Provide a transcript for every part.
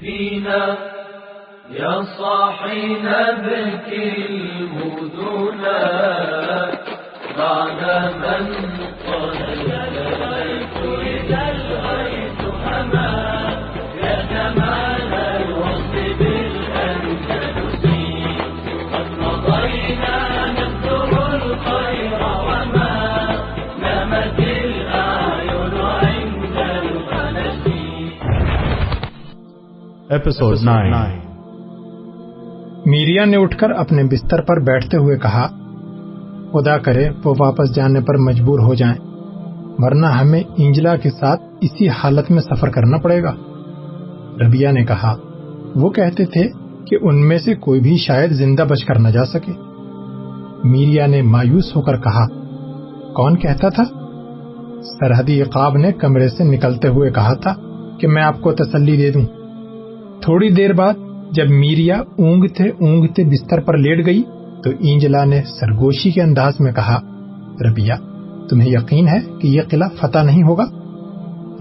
فينا يا صاحي نبكي المدنا بعد من قال 9 میریا نے اٹھ کر اپنے بستر پر بیٹھتے ہوئے کہا خدا کرے وہ واپس جانے پر مجبور ہو جائیں ورنہ ہمیں انجلا کے ساتھ اسی حالت میں سفر کرنا پڑے گا ربیہ نے کہا وہ کہتے تھے کہ ان میں سے کوئی بھی شاید زندہ بچ کر نہ جا سکے میریا نے مایوس ہو کر کہا کون کہتا تھا سرحدی عقاب نے کمرے سے نکلتے ہوئے کہا تھا کہ میں آپ کو تسلی دے دوں تھوڑی دیر بعد جب میریا اونگتے اونگتے بستر پر لیٹ گئی، تو اینجلا نے سرگوشی کے انداز میں کہا ربیہ تمہیں یقین ہے کہ یہ قلعہ فتح نہیں ہوگا؟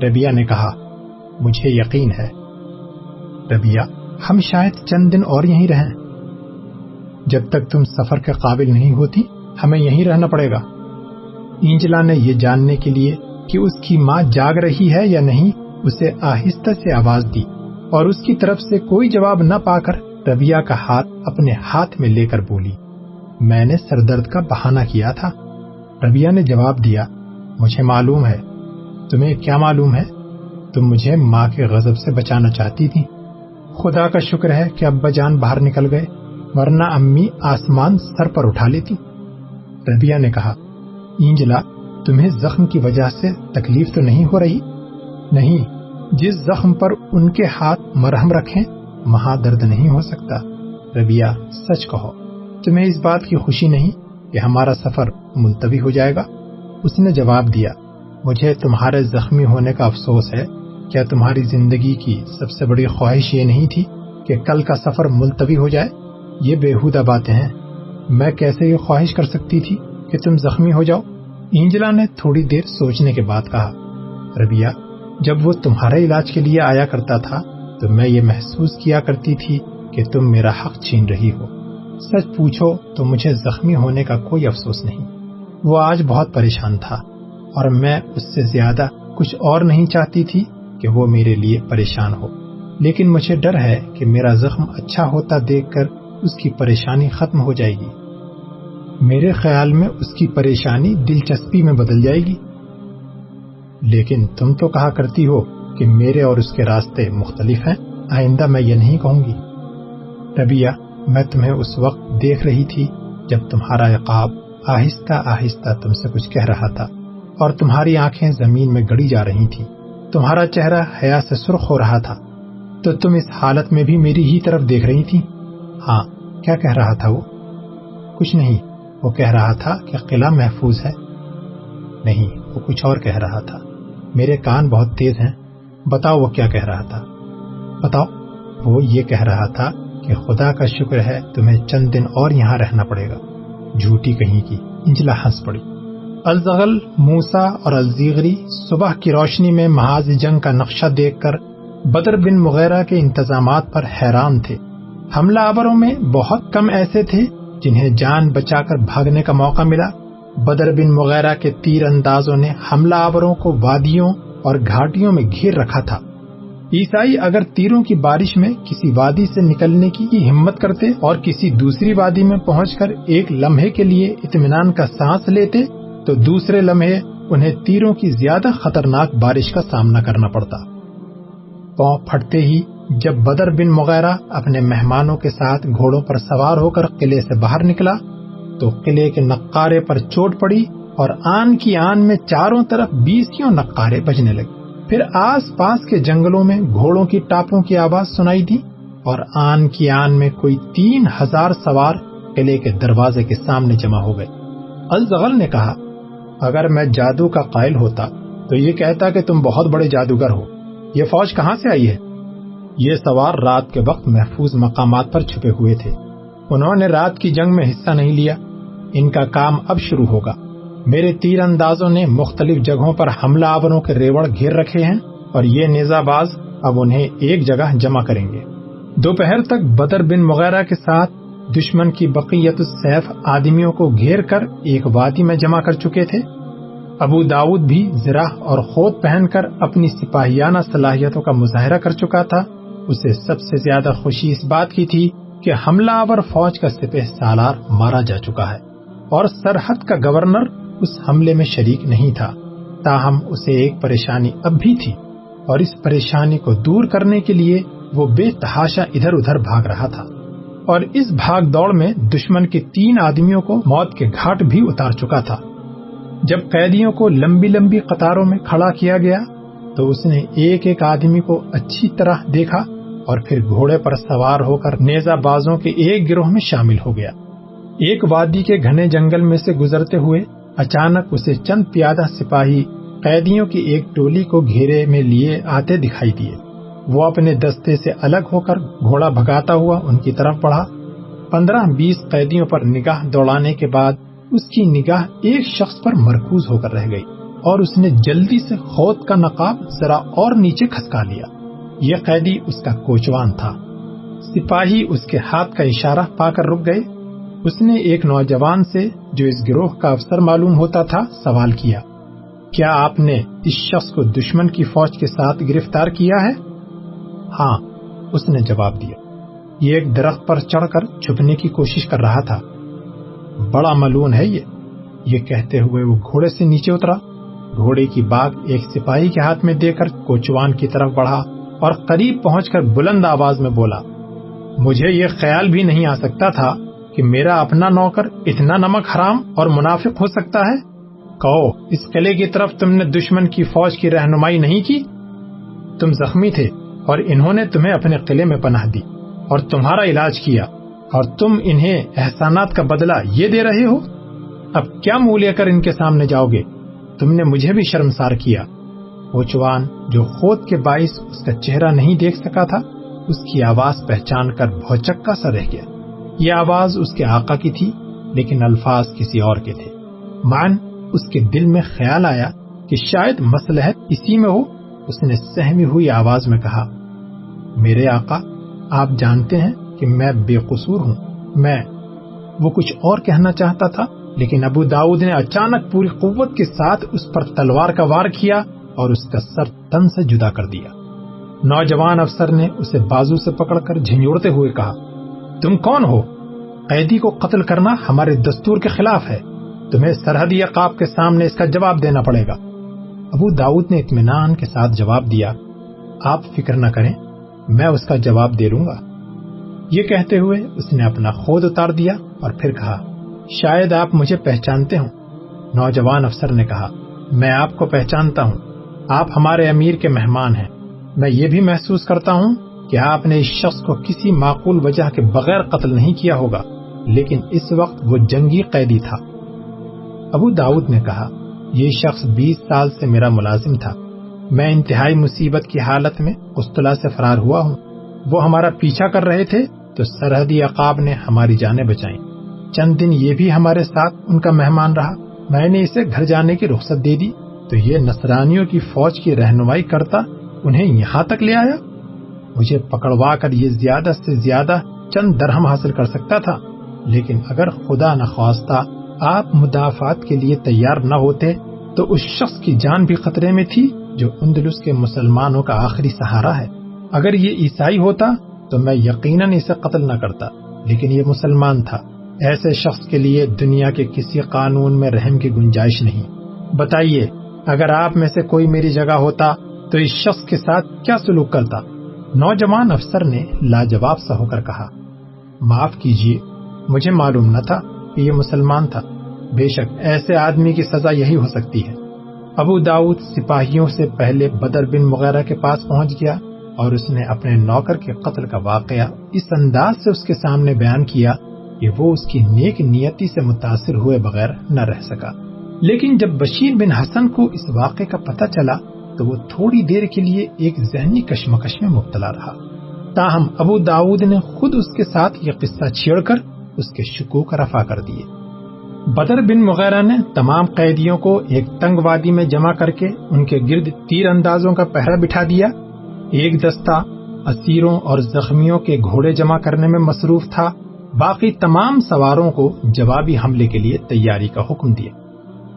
ربیہ نے کہا، مجھے یقین ہے۔ ربیہ ہم شاید چند دن اور یہیں رہیں۔ جب تک تم سفر کے قابل نہیں ہوتی، ہمیں یہیں رہنا پڑے گا۔ اینجلا نے یہ جاننے کے لیے کہ اس کی ماں جاگ رہی ہے یا نہیں، اسے آہستہ سے آواز دی۔ اور اس کی طرف سے کوئی جواب نہ پا کر ربیہ کا ہاتھ اپنے ہاتھ میں لے کر بولی۔ میں نے سر درد کا بہانہ کیا تھا۔ ربیہ نے جواب دیا، مجھے معلوم ہے۔ تمہیں کیا معلوم ہے؟ تم مجھے ماں کے غضب سے بچانا چاہتی تھی خدا کا شکر ہے کہ ابا جان باہر نکل گئے، ورنہ امی آسمان سر پر اٹھا لیتی۔ ربیہ نے کہا، اینجلا، تمہیں زخم کی وجہ سے تکلیف تو نہیں ہو رہی؟ نہیں جس زخم پر ان کے ہاتھ مرہم رکھیں وہاں درد نہیں ہو سکتا۔ ربیہ سچ کہو۔ تمہیں اس بات کی خوشی نہیں کہ ہمارا سفر ملتوی ہو جائے گا؟ اس نے جواب دیا، مجھے تمہارے زخمی ہونے کا افسوس ہے۔ کیا تمہاری زندگی کی سب سے بڑی خواہش یہ نہیں تھی کہ کل کا سفر ملتوی ہو جائے؟ یہ بےحودہ باتیں ہیں۔ میں کیسے یہ خواہش کر سکتی تھی کہ تم زخمی ہو جاؤ؟ اینجلا نے تھوڑی دیر سوچنے کے بعد کہا ربیہ جب وہ تمہارے علاج کے لیے آیا کرتا تھا تو میں یہ محسوس کیا کرتی تھی کہ تم میرا حق چھین رہی ہو۔ سچ پوچھو تو مجھے زخمی ہونے کا کوئی افسوس نہیں۔ وہ آج بہت پریشان تھا اور میں اس سے زیادہ کچھ اور نہیں چاہتی تھی کہ وہ میرے لیے پریشان ہو۔ لیکن مجھے ڈر ہے کہ میرا زخم اچھا ہوتا دیکھ کر اس کی پریشانی ختم ہو جائے گی۔ میرے خیال میں اس کی پریشانی دلچسپی میں بدل جائے گی۔ لیکن تم تو کہا کرتی ہو کہ میرے اور اس کے راستے مختلف ہیں۔ آئندہ میں یہ نہیں کہوں گی۔ ربیہ میں تمہیں اس وقت دیکھ رہی تھی جب تمہارا عقاب آہستہ آہستہ تم سے کچھ کہہ رہا تھا اور تمہاری آنکھیں زمین میں گڑی جا رہی تھی تمہارا چہرہ حیا سے سرخ ہو رہا تھا۔ تو تم اس حالت میں بھی میری ہی طرف دیکھ رہی تھی ہاں کیا کہہ رہا تھا وہ؟ کچھ نہیں، وہ کہہ رہا تھا کہ قلعہ محفوظ ہے۔ نہیں وہ کچھ اور کہہ رہا تھا۔ میرے کان بہت تیز ہیں۔ بتاؤ وہ کیا کہہ رہا تھا۔ بتاؤ، وہ یہ کہہ رہا تھا کہ خدا کا شکر ہے تمہیں چند دن اور یہاں رہنا پڑے گا۔ جھوٹی کہیں کی، انجلا ہنس پڑی۔ الزغل موسا اور الزیغری صبح کی روشنی میں محاذ جنگ کا نقشہ دیکھ کر بدر بن مغیرہ کے انتظامات پر حیران تھے۔ حملہ آوروں میں بہت کم ایسے تھے جنہیں جان بچا کر بھاگنے کا موقع ملا۔ بدر بن مغیرہ کے تیر اندازوں نے حملہ آوروں کو وادیوں اور گھاٹیوں میں گھیر رکھا تھا۔ عیسائی اگر تیروں کی بارش میں کسی وادی سے نکلنے کی ہمت کرتے اور کسی دوسری وادی میں پہنچ کر ایک لمحے کے لیے اطمینان کا سانس لیتے، تو دوسرے لمحے انہیں تیروں کی زیادہ خطرناک بارش کا سامنا کرنا پڑتا۔ پاؤں پھٹتے ہی جب بدر بن مغیرہ اپنے مہمانوں کے ساتھ گھوڑوں پر سوار ہو کر قلعے سے باہر نکلا تو قلعے کے نقارے پر چوٹ پڑی اور آن کی آن میں چاروں طرف بیسوں نقارے بجنے لگے۔ پھر آس پاس کے جنگلوں میں گھوڑوں کی ٹاپوں کی آواز سنائی دی اور آن کی آن میں کوئی تین ہزار سوار قلعے کے دروازے کے سامنے جمع ہو گئے۔ الزغل نے کہا، اگر میں جادو کا قائل ہوتا تو یہ کہتا کہ تم بہت بڑے جادوگر ہو۔ یہ فوج کہاں سے آئی ہے؟ یہ سوار رات کے وقت محفوظ مقامات پر چھپے ہوئے تھے۔ انہوں نے رات کی جنگ میں حصہ نہیں لیا۔ ان کا کام اب شروع ہوگا۔ میرے تیر اندازوں نے مختلف جگہوں پر حملہ آوروں کے ریوڑ گھیر رکھے ہیں اور یہ نیزہ باز اب انہیں ایک جگہ جمع کریں گے۔ دوپہر تک بدر بن مغیرہ کے ساتھ دشمن کی بقیت السیف آدمیوں کو گھیر کر ایک وادی میں جمع کر چکے تھے۔ ابو داود بھی زرا اور خود پہن کر اپنی سپاہیانہ صلاحیتوں کا مظاہرہ کر چکا تھا۔ اسے سب سے زیادہ خوشی اس بات کی تھی کہ حملہ آور فوج کا سپہ سالار مارا جا چکا ہے۔ اور سرحد کا گورنر اس حملے میں شریک نہیں تھا۔ تاہم اسے ایک پریشانی اب بھی تھی اور اس پریشانی کو دور کرنے کے لیے وہ بے تحاشا ادھر ادھر بھاگ رہا تھا۔ اور اس بھاگ دوڑ میں دشمن کے تین آدمیوں کو موت کے گھاٹ بھی اتار چکا تھا۔ جب قیدیوں کو لمبی لمبی قطاروں میں کھڑا کیا گیا تو اس نے ایک ایک آدمی کو اچھی طرح دیکھا اور پھر گھوڑے پر سوار ہو کر نیزہ بازوں کے ایک گروہ میں شامل ہو گیا۔ ایک وادی کے گھنے جنگل میں سے گزرتے ہوئے اچانک اسے چند پیادہ سپاہی قیدیوں کی ایک ٹولی کو گھیرے میں لیے آتے دکھائی دیے۔ وہ اپنے دستے سے الگ ہو کر گھوڑا بھگاتا ہوا ان کی طرف بڑھا۔ پندرہ بیس قیدیوں پر نگاہ دوڑانے کے بعد اس کی نگاہ ایک شخص پر مرکوز ہو کر رہ گئی اور اس نے جلدی سے خود کا نقاب ذرا اور نیچے کھسکا لیا۔ یہ قیدی اس کا کوچوان تھا۔ سپاہی اس کے ہاتھ کا اشارہ پا کر رک گئے۔ اس نے ایک نوجوان سے جو اس گروہ کا افسر معلوم ہوتا تھا، سوال کیا کیا آپ نے اس شخص کو دشمن کی فوج کے ساتھ گرفتار کیا ہے؟ ہاں اس نے جواب دیا۔ یہ ایک درخت پر چڑھ کر چھپنے کی کوشش کر رہا تھا۔ بڑا ملون ہے یہ۔ یہ کہتے ہوئے وہ گھوڑے سے نیچے اترا۔ گھوڑے کی باغ ایک سپاہی کے ہاتھ میں دے کر کوچوان کی طرف بڑھا اور قریب پہنچ کر بلند آواز میں بولا، مجھے یہ خیال بھی نہیں آ سکتا تھا کہ میرا اپنا نوکر اتنا نمک حرام اور منافق ہو سکتا ہے؟ کہو، اس قلعے کی طرف تم نے دشمن کی فوج کی رہنمائی نہیں کی؟ تم زخمی تھے اور انہوں نے تمہیں اپنے قلعے میں پناہ دی اور تمہارا علاج کیا اور تم انہیں احسانات کا بدلہ یہ دے رہے ہو؟ اب کیا منہ لے کر ان کے سامنے جاؤ گے؟ تم نے مجھے بھی شرمسار کیا۔ وہ چوان جو خود کے باعث اس کا چہرہ نہیں دیکھ سکا تھا، اس کی آواز پہچان کر بہت سا رہ گیا۔ یہ آواز اس کے آقا کی تھی، لیکن الفاظ کسی اور کے تھے۔ مان، اس کے دل میں خیال آیا کہ شاید مسلحت اسی میں ہو۔ اس نے سہمی ہوئی آواز میں کہا، میرے آقا، آپ جانتے ہیں کہ میں بے قصور ہوں۔ میں وہ کچھ اور کہنا چاہتا تھا، لیکن ابو داؤد نے اچانک پوری قوت کے ساتھ اس پر تلوار کا وار کیا اور اس کا سر تن سے جدا کر دیا۔ نوجوان افسر نے اسے بازو سے پکڑ کر جھنجوڑتے ہوئے کہا تم کون ہو؟ قیدی کو قتل کرنا ہمارے دستور کے خلاف ہے۔ تمہیں سرحدی عقاب کے سامنے اس کا جواب دینا پڑے گا۔ ابو داؤد نے اطمینان کے ساتھ جواب دیا۔ آپ فکر نہ کریں، میں اس کا جواب دے لوں گا۔ یہ کہتے ہوئے اس نے اپنا خود اتار دیا اور پھر کہا، شاید آپ مجھے پہچانتے ہوں۔ نوجوان افسر نے کہا، میں آپ کو پہچانتا ہوں۔ آپ ہمارے امیر کے مہمان ہیں۔ میں یہ بھی محسوس کرتا ہوں کہ آپ نے اس شخص کو کسی معقول وجہ کے بغیر قتل نہیں کیا ہوگا، لیکن اس وقت وہ جنگی قیدی تھا۔ ابو داؤد نے کہا، یہ شخص بیس سال سے میرا ملازم تھا۔ میں انتہائی مصیبت کی حالت میں قسطلہ سے فرار ہوا ہوں۔ وہ ہمارا پیچھا کر رہے تھے تو سرحدی عقاب نے ہماری جانیں بچائیں۔ چند دن یہ بھی ہمارے ساتھ ان کا مہمان رہا۔ میں نے اسے گھر جانے کی رخصت دے دی۔ تو یہ نصرانیوں کی فوج کی رہنمائی کرتا انہیں یہاں تک لے آیا؟ مجھے پکڑوا کر یہ زیادہ سے زیادہ چند درہم حاصل کر سکتا تھا، لیکن اگر خدا نخواستہ آپ مدافعات کے لیے تیار نہ ہوتے، تو اس شخص کی جان بھی خطرے میں تھی جو اندلس کے مسلمانوں کا آخری سہارا ہے۔ اگر یہ عیسائی ہوتا، تو میں یقیناً اسے قتل نہ کرتا، لیکن یہ مسلمان تھا۔ ایسے شخص کے لیے دنیا کے کسی قانون میں رحم کی گنجائش نہیں۔ بتائیے، اگر آپ میں سے کوئی میری جگہ ہوتا، تو اس شخص کے ساتھ کیا سلوک کرتا؟ نوجوان افسر نے لاجواب سا ہو کر کہا، معاف کیجیے مجھے معلوم نہ تھا کہ یہ مسلمان تھا۔ بے شک ایسے آدمی کی سزا یہی ہو سکتی ہے۔ ابو داؤد سپاہیوں سے پہلے بدر بن وغیرہ کے پاس پہنچ گیا اور اس نے اپنے نوکر کے قتل کا واقعہ اس انداز سے اس کے سامنے بیان کیا کہ وہ اس کی نیک نیتی سے متاثر ہوئے بغیر نہ رہ سکا۔ لیکن جب بشیر بن حسن کو اس واقعے کا پتہ چلا تو وہ تھوڑی دیر کے لیے ایک ذہنی کشمکش میں مبتلا رہا۔ تاہم، ابو داود نے خود اس کے ساتھ یہ قصہ چھیڑ کر اس کے شکوک رفع کر دیے۔ بدر بن مغیرہ نے تمام قیدیوں کو ایک تنگ وادی میں جمع کر کے ان کے گرد تیر اندازوں کا پہرا بٹھا دیا۔ ایک دستہ اسیروں اور زخمیوں کے گھوڑے جمع کرنے میں مصروف تھا۔ باقی تمام سواروں کو جوابی حملے کے لیے تیاری کا حکم دیا۔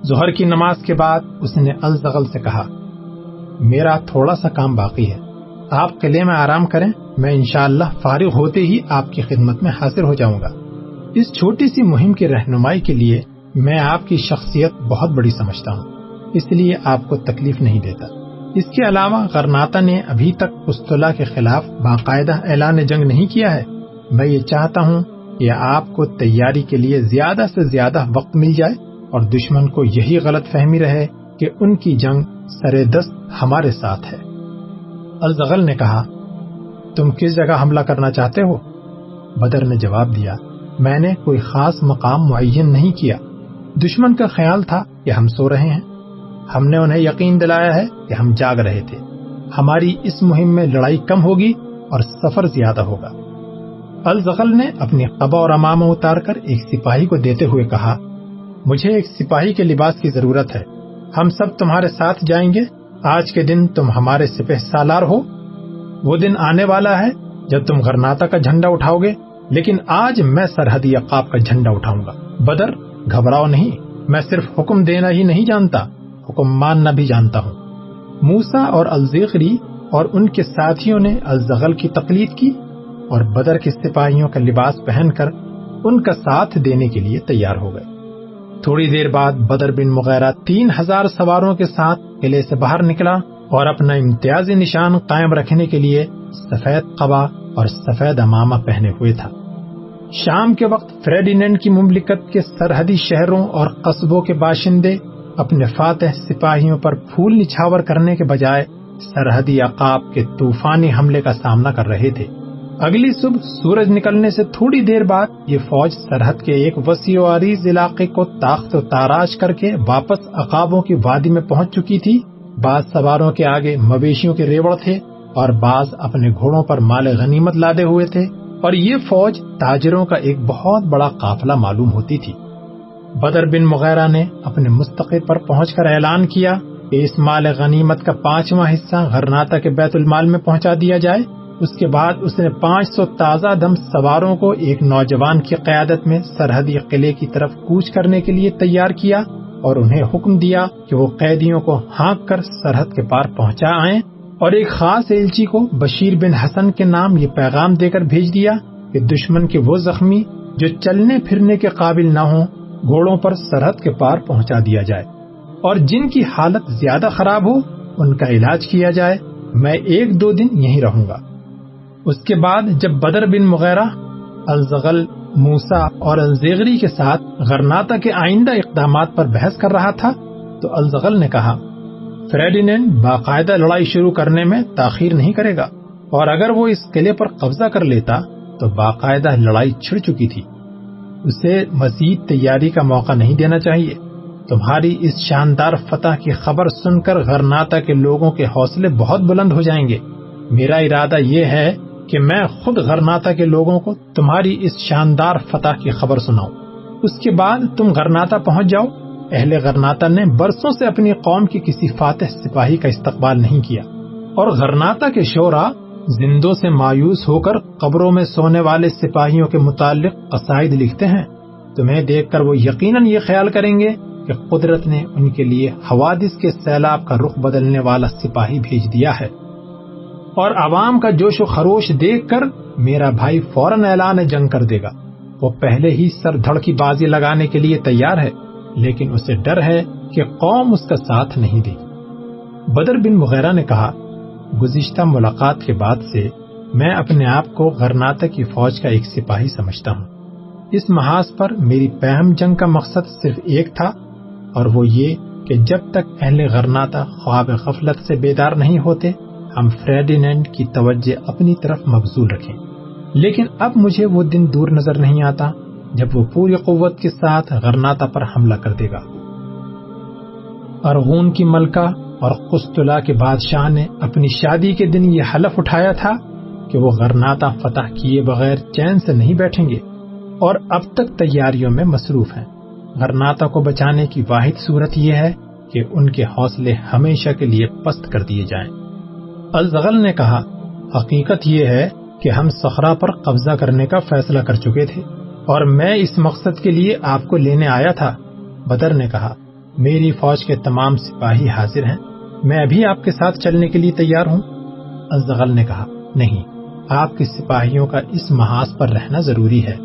ظہر کی نماز کے بعد اس نے الزغل سے کہا میرا تھوڑا سا کام باقی ہے۔ آپ قلعے میں آرام کریں، میں انشاءاللہ فارغ ہوتے ہی آپ کی خدمت میں حاضر ہو جاؤں گا۔ اس چھوٹی سی مہم کی رہنمائی کے لیے میں آپ کی شخصیت بہت بڑی سمجھتا ہوں۔ اس لیے آپ کو تکلیف نہیں دیتا۔ اس کے علاوہ غرناتا نے ابھی تک استلا کے خلاف باقاعدہ اعلان جنگ نہیں کیا ہے۔ میں یہ چاہتا ہوں کہ آپ کو تیاری کے لیے زیادہ سے زیادہ وقت مل جائے اور دشمن کو یہی غلط فہمی رہے کہ ان کی جنگ سر دست ہمارے ساتھ ہے۔ الزغل نے کہا، تم کس جگہ حملہ کرنا چاہتے ہو؟ بدر نے جواب دیا، میں نے کوئی خاص مقام معین نہیں کیا۔ دشمن کا خیال تھا کہ ہم سو رہے ہیں۔ ہم نے انہیں یقین دلایا ہے کہ ہم جاگ رہے تھے۔ ہماری اس مہم میں لڑائی کم ہوگی اور سفر زیادہ ہوگا۔ الزغل نے اپنی قبا اور امامہ اتار کر ایک سپاہی کو دیتے ہوئے کہا، مجھے ایک سپاہی کے لباس کی ضرورت ہے۔ ہم سب تمہارے ساتھ جائیں گے۔ آج کے دن تم ہمارے سپہ سالار ہو۔ وہ دن آنے والا ہے جب تم غرناتا کا جھنڈا اٹھاؤ گے۔ لیکن آج میں سرحدی عقاب کا جھنڈا اٹھاؤں گا۔ بدر، گھبراؤ نہیں۔ میں صرف حکم دینا ہی نہیں جانتا، حکم ماننا بھی جانتا ہوں۔ موسا اور الزیخری اور ان کے ساتھیوں نے الزغل کی تقلید کی اور بدر کے سپاہیوں کا لباس پہن کر ان کا ساتھ دینے کے لیے تیار ہو گئے۔ تھوڑی دیر بعد بدر بن مغیرہ تین ہزار سواروں کے ساتھ قلعے سے باہر نکلا اور اپنا امتیازی نشان قائم رکھنے کے لیے سفید قبا اور سفید امامہ پہنے ہوئے تھا۔ شام کے وقت فریڈینڈ کی مملکت کے سرحدی شہروں اور قصبوں کے باشندے اپنے فاتح سپاہیوں پر پھول نچھاور کرنے کے بجائے سرحدی عقاب کے طوفانی حملے کا سامنا کر رہے تھے۔ اگلی صبح سورج نکلنے سے تھوڑی دیر بعد یہ فوج سرحد کے ایک وسیع و عریض علاقے کو تاخت و تاراج کر کے واپس عقابوں کی وادی میں پہنچ چکی تھی۔ بعض سواروں کے آگے مویشیوں کے ریوڑ تھے اور بعض اپنے گھوڑوں پر مال غنیمت لادے ہوئے تھے۔ اور یہ فوج تاجروں کا ایک بہت بڑا قافلہ معلوم ہوتی تھی۔ بدر بن مغیرہ نے اپنے مستقل پر پہنچ کر اعلان کیا کہ اس مال غنیمت کا پانچواں حصہ غرناتا کے بیت المال میں پہنچا دیا جائے۔ اس کے بعد اس نے پانچ سو تازہ دم سواروں کو ایک نوجوان کی قیادت میں سرحدی قلعے کی طرف کوچ کرنے کے لیے تیار کیا اور انہیں حکم دیا کہ وہ قیدیوں کو ہانک کر سرحد کے پار پہنچا آئیں اور ایک خاص ایلچی کو بشیر بن حسن کے نام یہ پیغام دے کر بھیج دیا کہ دشمن کے وہ زخمی جو چلنے پھرنے کے قابل نہ ہوں، گھوڑوں پر سرحد کے پار پہنچا دیا جائے۔ اور جن کی حالت زیادہ خراب ہو، ان کا علاج کیا جائے، میں ایک دو دن یہیں رہوں گا۔ اس کے بعد جب بدر بن مغیرہ، الزغل موسا اور الزیغری کے ساتھ غرناتا کے آئندہ اقدامات پر بحث کر رہا تھا، تو الزغل نے کہا فریڈینڈ باقاعدہ لڑائی شروع کرنے میں تاخیر نہیں کرے گا، اور اگر وہ اس قلعے پر قبضہ کر لیتا، تو باقاعدہ لڑائی چھڑ چکی تھی۔ اسے مزید تیاری کا موقع نہیں دینا چاہیے۔ تمہاری اس شاندار فتح کی خبر سن کر غرناتا کے لوگوں کے حوصلے بہت بلند ہو جائیں گے۔ میرا ارادہ یہ ہے کہ میں خود غرناتا کے لوگوں کو تمہاری اس شاندار فتح کی خبر سناؤں۔ اس کے بعد تم غرناتا پہنچ جاؤ۔ اہل غرناتا نے برسوں سے اپنی قوم کی کسی فاتح سپاہی کا استقبال نہیں کیا۔ اور غرناتا کے شعرا زندوں سے مایوس ہو کر قبروں میں سونے والے سپاہیوں کے متعلق قصائد لکھتے ہیں۔ تمہیں دیکھ کر وہ یقیناً یہ خیال کریں گے کہ قدرت نے ان کے لیے حوادث کے سیلاب کا رخ بدلنے والا سپاہی بھیج دیا ہے۔ اور عوام کا جوش و خروش دیکھ کر میرا بھائی فوراً اعلان جنگ کر دے گا۔ وہ پہلے ہی سر دھڑ کی بازی لگانے کے لیے تیار ہے، لیکن اسے ڈر ہے کہ قوم اس کا ساتھ نہیں دے بدر بن مغیرہ نے کہا، گزشتہ ملاقات کے بعد سے میں اپنے آپ کو غرناتا کی فوج کا ایک سپاہی سمجھتا ہوں۔ اس محاذ پر میری پہم جنگ کا مقصد صرف ایک تھا، اور وہ یہ کہ جب تک اہل غرناتا خواب غفلت سے بیدار نہیں ہوتے ہم فریڈینڈ کی توجہ اپنی طرف مبزول رکھیں۔ لیکن اب مجھے وہ دن دور نظر نہیں آتا جب وہ پوری قوت کے ساتھ غرناتا پر حملہ کر دے گا۔ ارغون کی ملکہ اور قسطلہ کے بادشاہ نے اپنی شادی کے دن یہ حلف اٹھایا تھا کہ وہ غرناتا فتح کیے بغیر چین سے نہیں بیٹھیں گے اور اب تک تیاریوں میں مصروف ہیں۔ غرناتا کو بچانے کی واحد صورت یہ ہے کہ ان کے حوصلے ہمیشہ کے لیے پست کر دیے جائیں۔ الزغل نے کہا، حقیقت یہ ہے کہ ہم سخرا پر قبضہ کرنے کا فیصلہ کر چکے تھے اور میں اس مقصد کے لیے آپ کو لینے آیا تھا۔ بدر نے کہا، میری فوج کے تمام سپاہی حاضر ہیں، میں ابھی آپ کے ساتھ چلنے کے لیے تیار ہوں۔ الزغل نے کہا، نہیں، آپ کے سپاہیوں کا اس محاذ پر رہنا ضروری ہے۔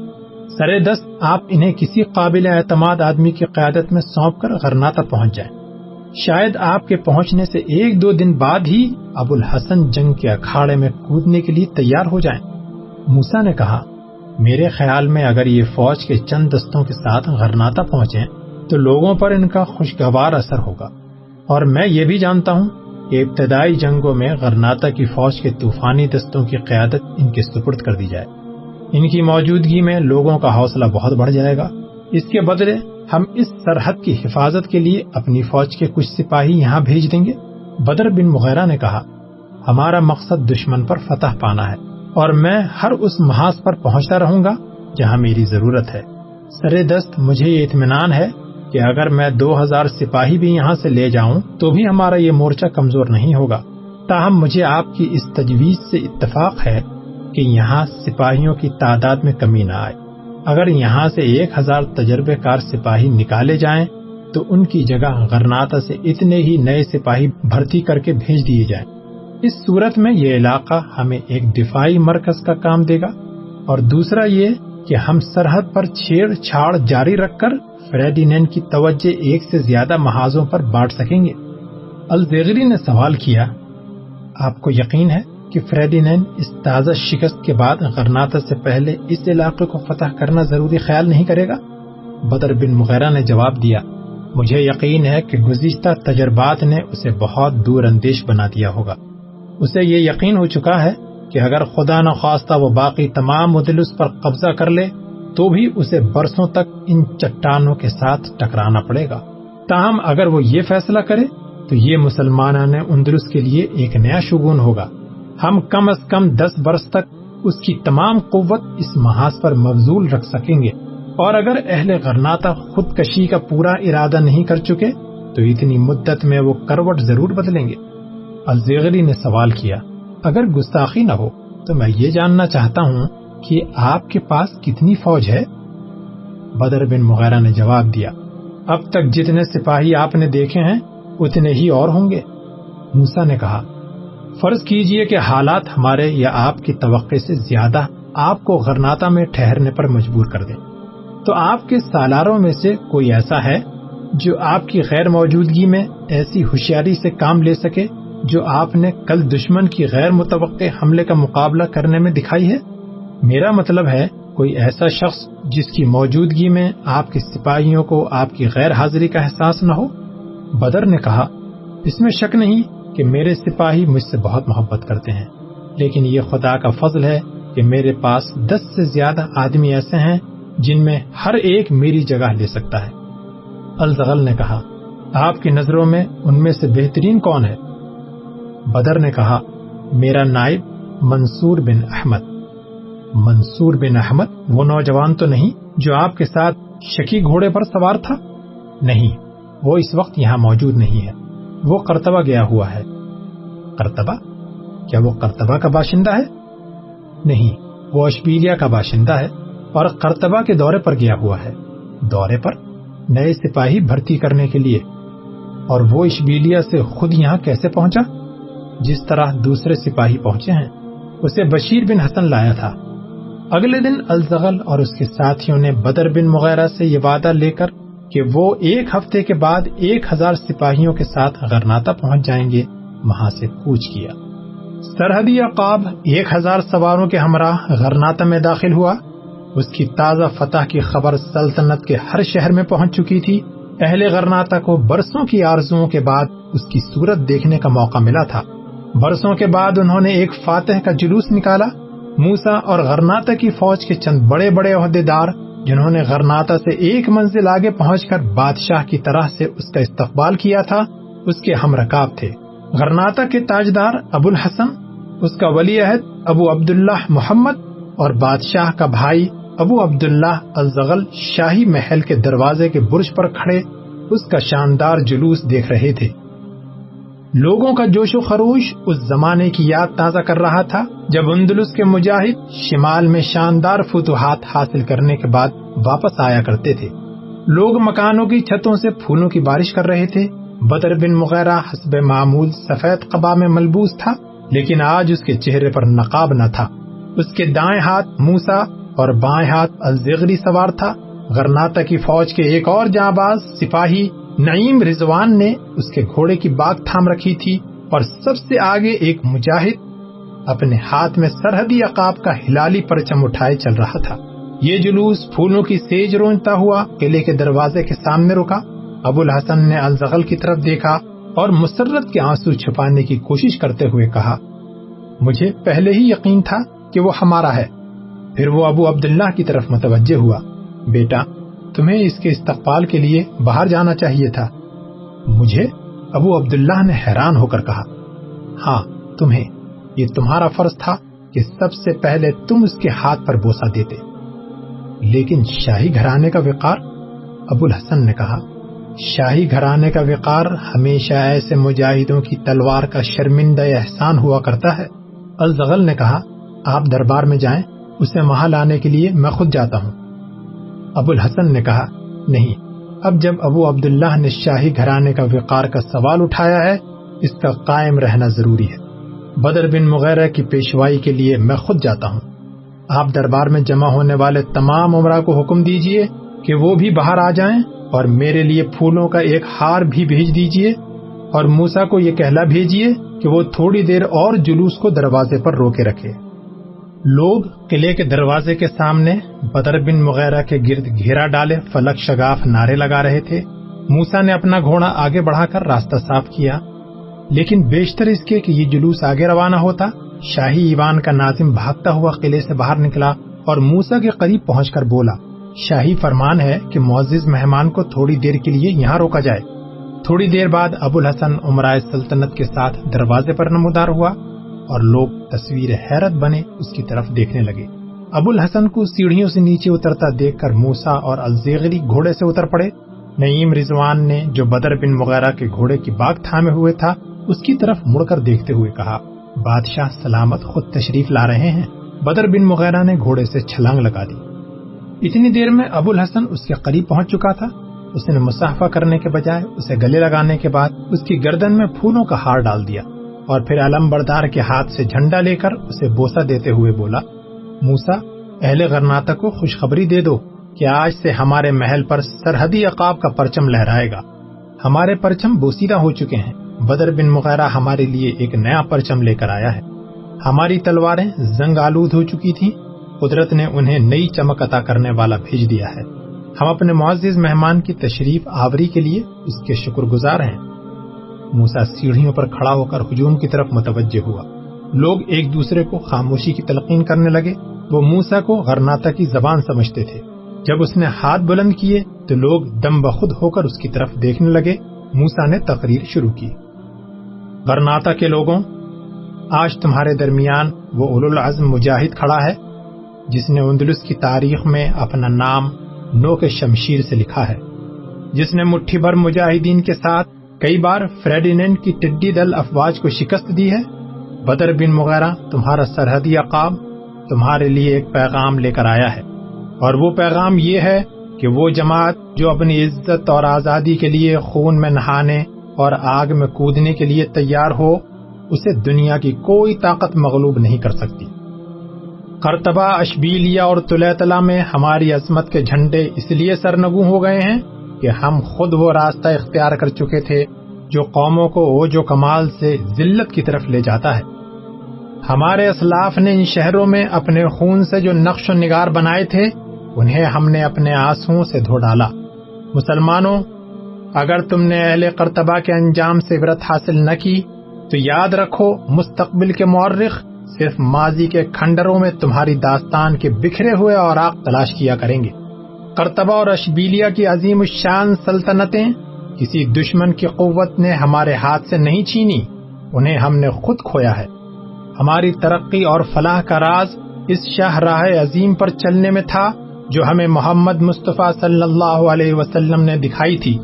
سر دست، آپ انہیں کسی قابل اعتماد آدمی کی قیادت میں سونپ کر غرناتا پہنچ جائیں۔ شاید آپ کے پہنچنے سے ایک دو دن بعد ہی ابو الحسن جنگ کے اکھاڑے میں کودنے کے لیے تیار ہو جائیں۔ موسا نے کہا، میرے خیال میں اگر یہ فوج کے چند دستوں کے ساتھ غرناتا پہنچے تو لوگوں پر ان کا خوشگوار اثر ہوگا۔ اور میں یہ بھی جانتا ہوں کہ ابتدائی جنگوں میں غرناتا کی فوج کے طوفانی دستوں کی قیادت ان کے سپرد کر دی جائے۔ ان کی موجودگی میں لوگوں کا حوصلہ بہت بڑھ جائے گا۔ اس کے بدلے ہم اس سرحد کی حفاظت کے لیے اپنی فوج کے کچھ سپاہی یہاں بھیج دیں گے؟ بدر بن مغیرہ نے کہا، ہمارا مقصد دشمن پر فتح پانا ہے اور میں ہر اس محاذ پر پہنچتا رہوں گا جہاں میری ضرورت ہے۔ سر دست، مجھے یہ اطمینان ہے کہ اگر میں دو ہزار سپاہی بھی یہاں سے لے جاؤں تو بھی ہمارا یہ مورچہ کمزور نہیں ہوگا۔ تاہم، مجھے آپ کی اس تجویز سے اتفاق ہے کہ یہاں سپاہیوں کی تعداد میں کمی نہ آئے۔ اگر یہاں سے ایک ہزار تجربے کار سپاہی نکالے جائیں، تو ان کی جگہ غرناتا سے اتنے ہی نئے سپاہی بھرتی کر کے بھیج دیے جائیں۔ اس صورت میں یہ علاقہ ہمیں ایک دفاعی مرکز کا کام دے گا۔ اور دوسرا یہ کہ ہم سرحد پر چھیڑ چھاڑ جاری رکھ کر فریڈینین کی توجہ ایک سے زیادہ محاذوں پر بانٹ سکیں گے۔ الزیغری نے سوال کیا، آپ کو یقین ہے؟ کہ فریڈینین اس تازہ شکست کے بعد غرناتا سے پہلے اس علاقے کو فتح کرنا ضروری خیال نہیں کرے گا؟ بدر بن مغیرہ نے جواب دیا، مجھے یقین ہے کہ گزشتہ تجربات نے اسے بہت دور اندیش بنا دیا ہوگا۔ اسے یہ یقین ہو چکا ہے کہ اگر خدا نخواستہ وہ باقی تمام مدلس پر قبضہ کر لے، تو بھی اسے برسوں تک ان چٹانوں کے ساتھ ٹکرانا پڑے گا۔ تاہم، اگر وہ یہ فیصلہ کرے، تو یہ مسلمانہ نے اندرس کے لیے ایک نیا شگون ہوگا۔ ہم کم از کم دس برس تک اس کی تمام قوت اس محاذ پر مبزول رکھ سکیں گے۔ اور اگر اہل غرناتا خود کشی کا پورا ارادہ نہیں کر چکے، تو اتنی مدت میں وہ کروٹ ضرور بدلیں گے۔ الزیغری نے سوال کیا، اگر گستاخی نہ ہو، تو میں یہ جاننا چاہتا ہوں کہ آپ کے پاس کتنی فوج ہے؟ بدر بن مغیرہ نے جواب دیا، اب تک جتنے سپاہی آپ نے دیکھے ہیں، اتنے ہی اور ہوں گے۔ موسا نے کہا فرض کیجیے کہ حالات ہمارے یا آپ کی توقع سے زیادہ آپ کو غرناتا میں ٹھہرنے پر مجبور کر دیں۔ تو آپ کے سالاروں میں سے کوئی ایسا ہے جو آپ کی غیر موجودگی میں ایسی ہوشیاری سے کام لے سکے جو آپ نے کل دشمن کی غیر متوقع حملے کا مقابلہ کرنے میں دکھائی ہے؟ میرا مطلب ہے کوئی ایسا شخص جس کی موجودگی میں آپ کے سپاہیوں کو آپ کی غیر حاضری کا احساس نہ ہو؟ بدر نے کہا، اس میں شک نہیں کہ میرے سپاہی مجھ سے بہت محبت کرتے ہیں، لیکن یہ خدا کا فضل ہے کہ میرے پاس دس سے زیادہ آدمی ایسے ہیں جن میں ہر ایک میری جگہ لے سکتا ہے۔ الزغل نے کہا، آپ کی نظروں میں ان میں سے بہترین کون ہے؟ بدر نے کہا، میرا نائب منصور بن احمد۔ منصور بن احمد وہ نوجوان تو نہیں جو آپ کے ساتھ شکی گھوڑے پر سوار تھا؟ نہیں، وہ اس وقت یہاں موجود نہیں ہے۔ وہ کرتبہ گیا ہوا ہے۔ کرتبہ کیا وہ کرتبہ کا باشندہ ہے؟ نہیں، وہ اشبیلیا کا باشندہ ہے اور کرتبہ کے دورے پر گیا ہوا ہے۔ دورے پر؟ نئے سپاہی بھرتی کرنے کے لیے۔ اور وہ اشبیلیا سے خود یہاں کیسے پہنچا؟ جس طرح دوسرے سپاہی پہنچے ہیں، اسے بشیر بن حسن لایا تھا۔ اگلے دن الزغل اور اس کے ساتھیوں نے بدر بن مغیرہ سے یہ وعدہ لے کر کہ وہ ایک ہفتے کے بعد ایک ہزار سپاہیوں کے ساتھ غرناتا پہنچ جائیں گے، وہاں سے کوچ کیا۔ سرحدی عقاب ایک ہزار سواروں کے ہمراہ غرناتا میں داخل ہوا۔ اس کی تازہ فتح کی خبر سلطنت کے ہر شہر میں پہنچ چکی تھی۔ اہل غرناتا کو برسوں کی آرزوں کے بعد اس کی صورت دیکھنے کا موقع ملا تھا۔ برسوں کے بعد انہوں نے ایک فاتح کا جلوس نکالا۔ موسا اور غرناتا کی فوج کے چند بڑے بڑے عہدے دار جنہوں نے غرناتا سے ایک منزل آگے پہنچ کر بادشاہ کی طرح سے اس کا استقبال کیا تھا، اس کے ہم رکاب تھے۔ غرناتا کے تاجدار ابو الحسن، اس کا ولی عہد ابو عبداللہ محمد اور بادشاہ کا بھائی ابو عبداللہ الزغل شاہی محل کے دروازے کے برج پر کھڑے اس کا شاندار جلوس دیکھ رہے تھے۔ لوگوں کا جوش و خروش اس زمانے کی یاد تازہ کر رہا تھا جب اندلس کے مجاہد شمال میں شاندار فتوحات حاصل کرنے کے بعد واپس آیا کرتے تھے۔ لوگ مکانوں کی چھتوں سے پھولوں کی بارش کر رہے تھے۔ بدر بن مغیرہ حسب معمول سفید قبا میں ملبوس تھا، لیکن آج اس کے چہرے پر نقاب نہ تھا۔ اس کے دائیں ہاتھ موسا اور بائیں ہاتھ الزغری سوار تھا۔ غرناتا کی فوج کے ایک اور جاں باز سپاہی نعیم رضوان نے اس کے گھوڑے کی باغ تھام رکھی تھی اور سب سے آگے ایک مجاہد اپنے ہاتھ میں سرحدی عقاب کا ہلالی پرچم اٹھائے چل رہا تھا۔ یہ جلوس پھولوں کی سیج رونجتا ہوا، قلعے کے دروازے کے سامنے رکا۔ ابو الحسن نے الزغل کی طرف دیکھا اور مسرت کے آنسو چھپانے کی کوشش کرتے ہوئے کہا، مجھے پہلے ہی یقین تھا کہ وہ ہمارا ہے۔ پھر وہ ابو عبداللہ کی طرف متوجہ ہوا۔ بیٹا تمہیں اس کے استقبال کے لیے باہر جانا چاہیے تھا۔ مجھے ابو عبداللہ نے حیران ہو کر کہا ہاں تمہیں۔ یہ تمہارا فرض تھا کہ سب سے پہلے تم اس کے ہاتھ پر بوسا دیتے۔ لیکن شاہی گھرانے کا وقار؟ ابو الحسن نے کہا، شاہی گھرانے کا وقار ہمیشہ ایسے مجاہدوں کی تلوار کا شرمندہ احسان ہوا کرتا ہے۔ الزغل نے کہا، آپ دربار میں جائیں، اسے وہاں لانے کے لیے میں خود جاتا ہوں۔ ابو الحسن نے کہا، نہیں، اب جب ابو عبداللہ نے شاہی گھرانے کا وقار کا سوال اٹھایا ہے، اس کا قائم رہنا ضروری ہے۔ بدر بن مغیرہ کی پیشوائی کے لیے میں خود جاتا ہوں۔ آپ دربار میں جمع ہونے والے تمام عمرہ کو حکم دیجیے کہ وہ بھی باہر آ جائیں اور میرے لیے پھولوں کا ایک ہار بھی بھیج دیجیے اور موسا کو یہ کہلا بھیجیے کہ وہ تھوڑی دیر اور جلوس کو دروازے پر روکے رکھے۔ لوگ قلعے کے دروازے کے سامنے بدر بن مغیرہ کے گرد گھیرا ڈالے، فلک شگاف نعرے لگا رہے تھے۔ موسا نے اپنا گھوڑا آگے بڑھا کر راستہ صاف کیا۔ لیکن بیشتر اس کے کہ یہ جلوس آگے روانہ ہوتا۔ شاہی ایوان کا ناظم بھاگتا ہوا قلعے سے باہر نکلا اور موسا کے قریب پہنچ کر بولا، شاہی فرمان ہے کہ معزز مہمان کو تھوڑی دیر کے لیے یہاں روکا جائے۔ تھوڑی دیر بعد ابو الحسن عمرائے سلطنت کے ساتھ دروازے پر نمودار ہوا۔ اور لوگ تصویر حیرت بنے اس کی طرف دیکھنے لگے۔ ابو الحسن کو سیڑھیوں سے نیچے اترتا دیکھ کر موسا اور الزیغری گھوڑے سے اتر پڑے۔ نعیم رضوان نے جو بدر بن وغیرہ کے گھوڑے کی باغ تھامے ہوئے تھا، اس کی طرف مڑ کر دیکھتے ہوئے کہا، بادشاہ سلامت خود تشریف لا رہے ہیں۔ بدر بن مغیرہ نے گھوڑے سے چھلانگ لگا دی۔ اتنی دیر میں ابو الحسن اس کے قریب پہنچ چکا تھا۔ اس نے مسافہ کرنے کے بجائے اسے گلے لگانے کے بعد اس کی گردن میں پھولوں کا ہار ڈال دیا۔ اور پھر علم بردار کے ہاتھ سے جھنڈا لے کر اسے بوسا دیتے ہوئے بولا موسا اہل غرناتا کو خوشخبری دے دو کہ آج سے ہمارے محل پر سرحدی عقاب کا پرچم لہرائے گا۔ ہمارے پرچم بوسیدہ ہو چکے ہیں۔ بدر بن مغیرہ ہمارے لیے ایک نیا پرچم لے کر آیا ہے۔ ہماری تلواریں زنگ آلود ہو چکی تھی قدرت نے انہیں نئی چمک عطا کرنے والا بھیج دیا ہے۔ ہم اپنے معزز مہمان کی تشریف آوری کے لیے اس کے شکر گزار ہیں۔ موسا سیڑھیوں پر کھڑا ہو کر ہجوم کی طرف متوجہ ہوا۔ لوگ ایک دوسرے کو خاموشی کی تلقین کرنے لگے۔ وہ موسا کو غرناتا کی زبان سمجھتے تھے۔ جب اس نے ہاتھ بلند کیے تو لوگ دم بخود ہو کر اس کی طرف دیکھنے لگے۔ موسا نے تقریر شروع کی۔ غرناتا کے لوگوں، آج تمہارے درمیان وہ اول العزم مجاہد کھڑا ہے، جس نے اندلس کی تاریخ میں اپنا نام نو کے شمشیر سے لکھا ہے۔ جس نے مٹھی بھر مجاہدین کے ساتھ کئی بار فریڈینڈ کی ٹڈی دل افواج کو شکست دی ہے۔ بدر بن مغیرہ تمہارا سرحدی عقاب تمہارے لیے ایک پیغام لے کر آیا ہے۔ اور وہ پیغام یہ ہے کہ وہ جماعت جو اپنی عزت اور آزادی کے لیے خون میں نہانے اور آگ میں کودنے کے لیے تیار ہو، اسے دنیا کی کوئی طاقت مغلوب نہیں کر سکتی۔ کرتبہ اشبیلیا اور تلیتلا میں ہماری عظمت کے جھنڈے اس لیے سرنگو ہو گئے ہیں کہ ہم خود وہ راستہ اختیار کر چکے تھے جو قوموں کو اوج و کمال سے ذلت کی طرف لے جاتا ہے۔ ہمارے اسلاف نے ان شہروں میں اپنے خون سے جو نقش و نگار بنائے تھے، انہیں ہم نے اپنے آنسو سے دھو ڈالا۔ مسلمانوں، اگر تم نے اہل کرتبہ کے انجام سے عبرت حاصل نہ کی، تو یاد رکھو، مستقبل کے مورخ صرف ماضی کے کھنڈروں میں تمہاری داستان کے بکھرے ہوئے اور تلاش کیا کریں گے۔ کرتبہ اور اشبیلیا کی عظیم الشان سلطنتیں کسی دشمن کی قوت نے ہمارے ہاتھ سے نہیں چھینی، انہیں ہم نے خود کھویا ہے۔ ہماری ترقی اور فلاح کا راز اس شاہ راہ عظیم پر چلنے میں تھا جو ہمیں محمد مصطفیٰ صلی اللہ علیہ وسلم نے دکھائی تھی۔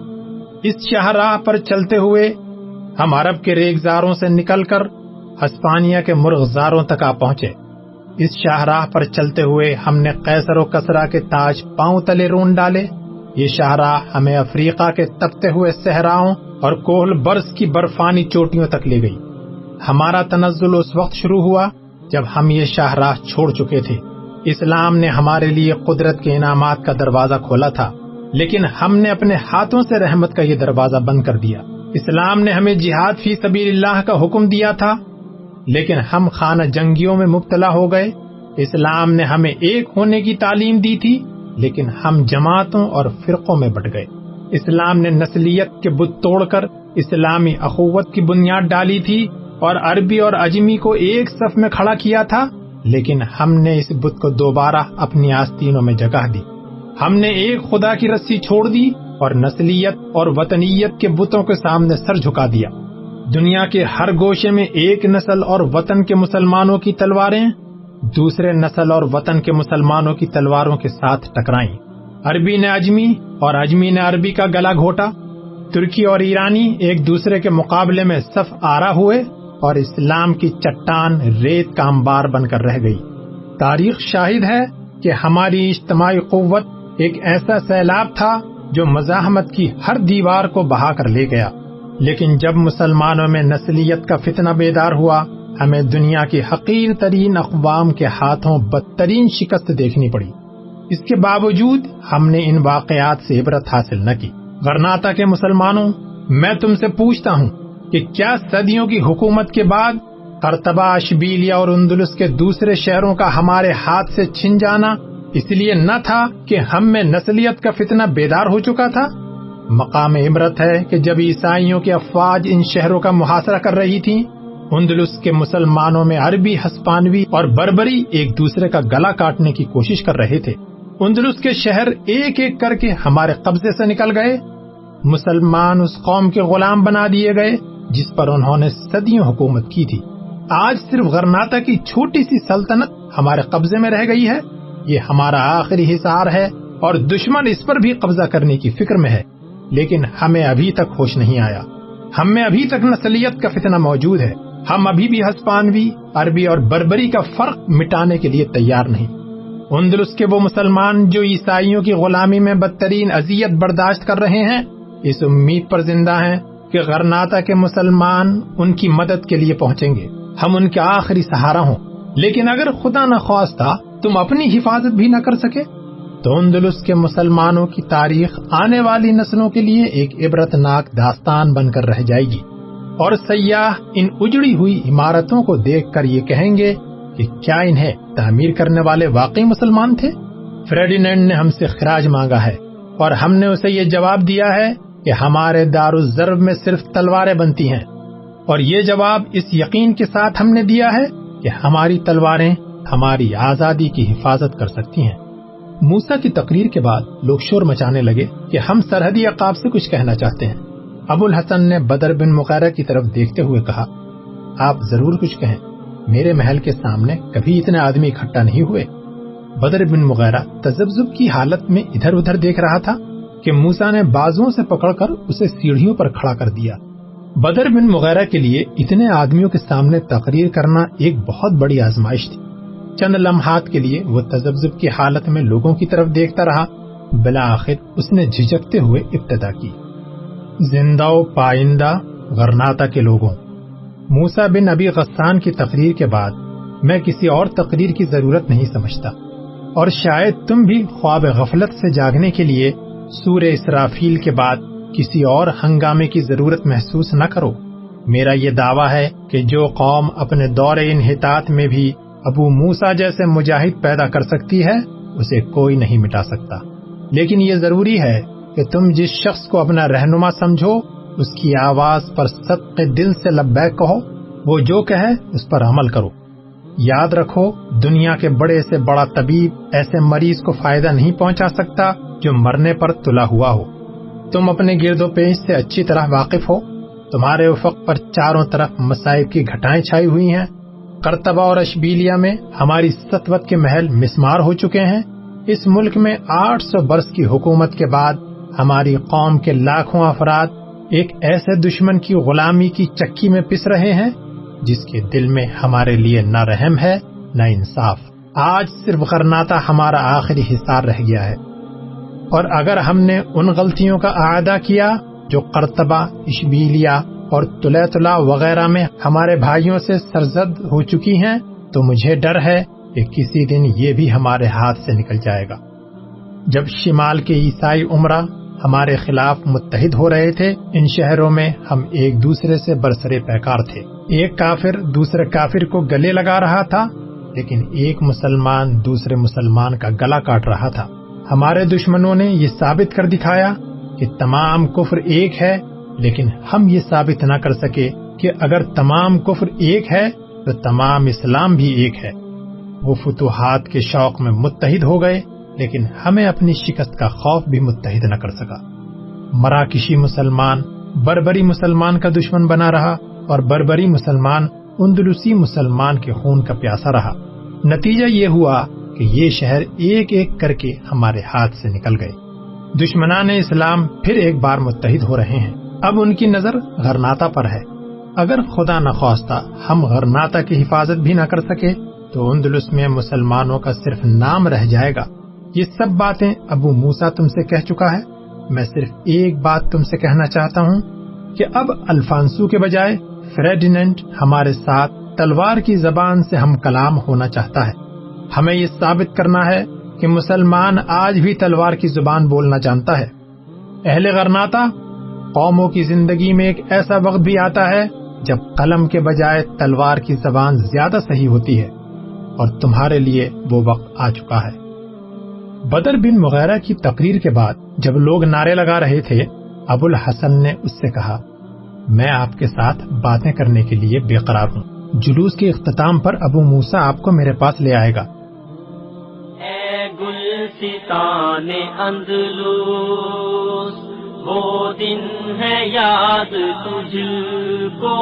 اس شاہ راہ پر چلتے ہوئے ہم عرب کے ریگزاروں سے نکل کر ہسپانیہ کے مرغزاروں تک آ پہنچے۔ اس شاہراہ پر چلتے ہوئے ہم نے قیصر و کسرا کے تاج پاؤں تلے رون ڈالے۔ یہ شاہراہ ہمیں افریقہ کے تپتے ہوئے صحراؤں اور کوہل برس کی برفانی چوٹیوں تک لے گئی۔ ہمارا تنزل اس وقت شروع ہوا جب ہم یہ شاہراہ چھوڑ چکے تھے۔ اسلام نے ہمارے لیے قدرت کے انعامات کا دروازہ کھولا تھا، لیکن ہم نے اپنے ہاتھوں سے رحمت کا یہ دروازہ بند کر دیا۔ اسلام نے ہمیں جہاد فی سبیل اللہ کا حکم دیا تھا۔ لیکن ہم خانہ جنگیوں میں مبتلا ہو گئے۔ اسلام نے ہمیں ایک ہونے کی تعلیم دی تھی، لیکن ہم جماعتوں اور فرقوں میں بٹ گئے۔ اسلام نے نسلیت کے بت توڑ کر اسلامی اخوت کی بنیاد ڈالی تھی اور عربی اور اجمی کو ایک صف میں کھڑا کیا تھا۔ لیکن ہم نے اس بت کو دوبارہ اپنی آستینوں میں جگہ دی۔ ہم نے ایک خدا کی رسی چھوڑ دی اور نسلیت اور وطنیت کے بتوں کے سامنے سر جھکا دیا۔ دنیا کے ہر گوشے میں ایک نسل اور وطن کے مسلمانوں کی تلواریں، دوسرے نسل اور وطن کے مسلمانوں کی تلواروں کے ساتھ ٹکرائیں۔ عربی نے اجمی اور اجمی نے عربی کا گلا گھوٹا ترکی اور ایرانی ایک دوسرے کے مقابلے میں صف آرا ہوئے اور اسلام کی چٹان ریت کا امبار بن کر رہ گئی۔ تاریخ شاہد ہے کہ ہماری اجتماعی قوت ایک ایسا سیلاب تھا جو مزاحمت کی ہر دیوار کو بہا کر لے گیا۔ لیکن جب مسلمانوں میں نسلیت کا فتنہ بیدار ہوا، ہمیں دنیا کی حقیر ترین اقوام کے ہاتھوں بدترین شکست دیکھنی پڑی۔ اس کے باوجود ہم نے ان واقعات سے عبرت حاصل نہ کی۔ غرناتا کے مسلمانوں، میں تم سے پوچھتا ہوں کہ کیا صدیوں کی حکومت کے بعد کرتبہ اشبیلیا اور اندلس کے دوسرے شہروں کا ہمارے ہاتھ سے چھن جانا اس لیے نہ تھا کہ ہم میں نسلیت کا فتنہ بیدار ہو چکا تھا؟ مقام عبرت ہے کہ جب عیسائیوں کی افواج ان شہروں کا محاصرہ کر رہی تھی اندلس کے مسلمانوں میں عربی، ہسپانوی اور بربری ایک دوسرے کا گلا کاٹنے کی کوشش کر رہے تھے۔ اندلس کے شہر ایک ایک کر کے ہمارے قبضے سے نکل گئے۔ مسلمان اس قوم کے غلام بنا دیے گئے، جس پر انہوں نے صدیوں حکومت کی تھی۔ آج صرف غرناتا کی چھوٹی سی سلطنت ہمارے قبضے میں رہ گئی ہے۔ یہ ہمارا آخری حصار ہے اور دشمن اس پر بھی قبضہ کرنے کی فکر میں ہے۔ لیکن ہمیں ابھی تک ہوش نہیں آیا۔ ہم میں ابھی تک نسلیت کا فتنہ موجود ہے۔ ہم ابھی بھی ہسپانوی، عربی اور بربری کا فرق مٹانے کے لیے تیار نہیں۔ اندلس کے وہ مسلمان جو عیسائیوں کی غلامی میں بدترین اذیت برداشت کر رہے ہیں، اس امید پر زندہ ہیں کہ غرناتا کے مسلمان ان کی مدد کے لیے پہنچیں گے۔ ہم ان کے آخری سہارا ہوں۔ لیکن اگر خدا نہ خواستہ تم اپنی حفاظت بھی نہ کر سکے تو اندلس کے مسلمانوں کی تاریخ آنے والی نسلوں کے لیے ایک عبرت ناک داستان بن کر رہ جائے گی۔ اور سیاح ان اجڑی ہوئی عمارتوں کو دیکھ کر یہ کہیں گے کہ کیا انہیں تعمیر کرنے والے واقعی مسلمان تھے؟ فریڈینڈ نے ہم سے خراج مانگا ہے اور ہم نے اسے یہ جواب دیا ہے کہ ہمارے دار الضرب میں صرف تلواریں بنتی ہیں۔ اور یہ جواب اس یقین کے ساتھ ہم نے دیا ہے کہ ہماری تلواریں ہماری آزادی کی حفاظت کر سکتی ہیں۔ موسا کی تقریر کے بعد لوگ شور مچانے لگے کہ ہم سرحدی عقاب سے کچھ کہنا چاہتے ہیں۔ ابو الحسن نے بدر بن مغیرہ کی طرف دیکھتے ہوئے کہا، آپ ضرور کچھ کہیں۔ میرے محل کے سامنے کبھی اتنے آدمی اکٹھا نہیں ہوئے۔ بدر بن مغیرہ تجزب کی حالت میں ادھر ادھر دیکھ رہا تھا کہ موسا نے بازوں سے پکڑ کر اسے سیڑھیوں پر کھڑا کر دیا۔ بدر بن مغیرہ کے لیے اتنے آدمیوں کے سامنے تقریر کرنا ایک بہت بڑی آزمائش تھی۔ چند لمحات کے لیے وہ تجزب کی حالت میں لوگوں کی طرف دیکھتا رہا۔ بلاخر اس نے جھجکتے ہوئے ابتدا کی۔ زندہ و پائندہ غرناتا کے لوگوں۔ موسا بن ابی غسان کی تقریر کے بعد میں کسی اور تقریر کی ضرورت نہیں سمجھتا۔ اور شاید تم بھی خواب غفلت سے جاگنے کے لیے سور اسرافیل کے بعد کسی اور ہنگامے کی ضرورت محسوس نہ کرو۔ میرا یہ دعویٰ ہے کہ جو قوم اپنے دور انحطاط میں بھی ابو موسا جیسے مجاہد پیدا کر سکتی ہے، اسے کوئی نہیں مٹا سکتا۔ لیکن یہ ضروری ہے کہ تم جس شخص کو اپنا رہنما سمجھو، اس کی آواز پر صدق دل سے لبیک کہو، وہ جو کہے، اس پر عمل کرو۔ یاد رکھو، دنیا کے بڑے سے بڑا طبیب ایسے مریض کو فائدہ نہیں پہنچا سکتا جو مرنے پر تلا ہوا ہو۔ تم اپنے گرد و پیش سے اچھی طرح واقف ہو۔ تمہارے افق پر چاروں طرف مسائب کی گھٹائیں چھائی ہوئی ہیں۔ کرتبہ اور اشبیلیا میں ہماری ستوت کے محل مسمار ہو چکے ہیں۔ اس ملک میں آٹھ سو برس کی حکومت کے بعد ہماری قوم کے لاکھوں افراد ایک ایسے دشمن کی غلامی کی چکی میں پس رہے ہیں جس کے دل میں ہمارے لیے نہ رحم ہے، نہ انصاف۔ آج صرف غرناتا ہمارا آخری حصار رہ گیا ہے۔ اور اگر ہم نے ان غلطیوں کا اعادہ کیا جو قرطبہ اشبیلیا اور تلا وغیرہ میں ہمارے بھائیوں سے سرزد ہو چکی ہیں، تو مجھے ڈر ہے کہ کسی دن یہ بھی ہمارے ہاتھ سے نکل جائے گا۔ جب شمال کے عیسائی عمرہ ہمارے خلاف متحد ہو رہے تھے، ان شہروں میں ہم ایک دوسرے سے برسرے پیکار تھے۔ ایک کافر دوسرے کافر کو گلے لگا رہا تھا، لیکن ایک مسلمان دوسرے مسلمان کا گلا کاٹ رہا تھا۔ ہمارے دشمنوں نے یہ ثابت کر دکھایا کہ تمام کفر ایک ہے لیکن ہم یہ ثابت نہ کر سکے کہ اگر تمام کفر ایک ہے، تو تمام اسلام بھی ایک ہے۔ وہ فتوحات کے شوق میں متحد ہو گئے، لیکن ہمیں اپنی شکست کا خوف بھی متحد نہ کر سکا۔ مراکشی مسلمان بربری مسلمان کا دشمن بنا رہا اور بربری مسلمان اندلسی مسلمان کے خون کا پیاسا رہا۔ نتیجہ یہ ہوا کہ یہ شہر ایک ایک کر کے ہمارے ہاتھ سے نکل گئے۔ دشمنان اسلام پھر ایک بار متحد ہو رہے ہیں۔ اب ان کی نظر غرناتا پر ہے۔ اگر خدا نخواستہ ہم غرناتا کی حفاظت بھی نہ کر سکے، تو اندلس میں مسلمانوں کا صرف نام رہ جائے گا۔ یہ سب باتیں ابو موسا تم سے کہہ چکا ہے۔ میں صرف ایک بات تم سے کہنا چاہتا ہوں کہ اب الفانسو کے بجائے فریڈینٹ ہمارے ساتھ تلوار کی زبان سے ہم کلام ہونا چاہتا ہے۔ ہمیں یہ ثابت کرنا ہے کہ مسلمان آج بھی تلوار کی زبان بولنا جانتا ہے۔ اہل غرناتا قوموں کی زندگی میں ایک ایسا وقت بھی آتا ہے جب قلم کے بجائے تلوار کی زبان زیادہ صحیح ہوتی ہے اور تمہارے لیے وہ وقت آ چکا ہے۔ بدر بن مغیرہ کی تقریر کے بعد جب لوگ نعرے لگا رہے تھے، ابو الحسن نے اس سے کہا، میں آپ کے ساتھ باتیں کرنے کے لیے بے قرار ہوں۔ جلوس کے اختتام پر ابو موسا آپ کو میرے پاس لے آئے گا۔ وہ دن ہے یاد تجھ کو،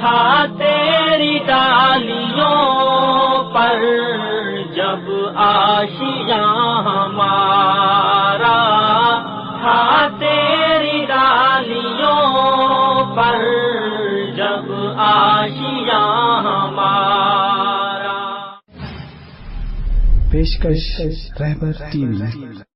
تھا تیری ڈالیوں پر۔ جب آشیا ہمارا، تھا تیری ڈالیوں پر۔ جب آشیا ہمارا۔ پیشکش رہبر ٹی وی۔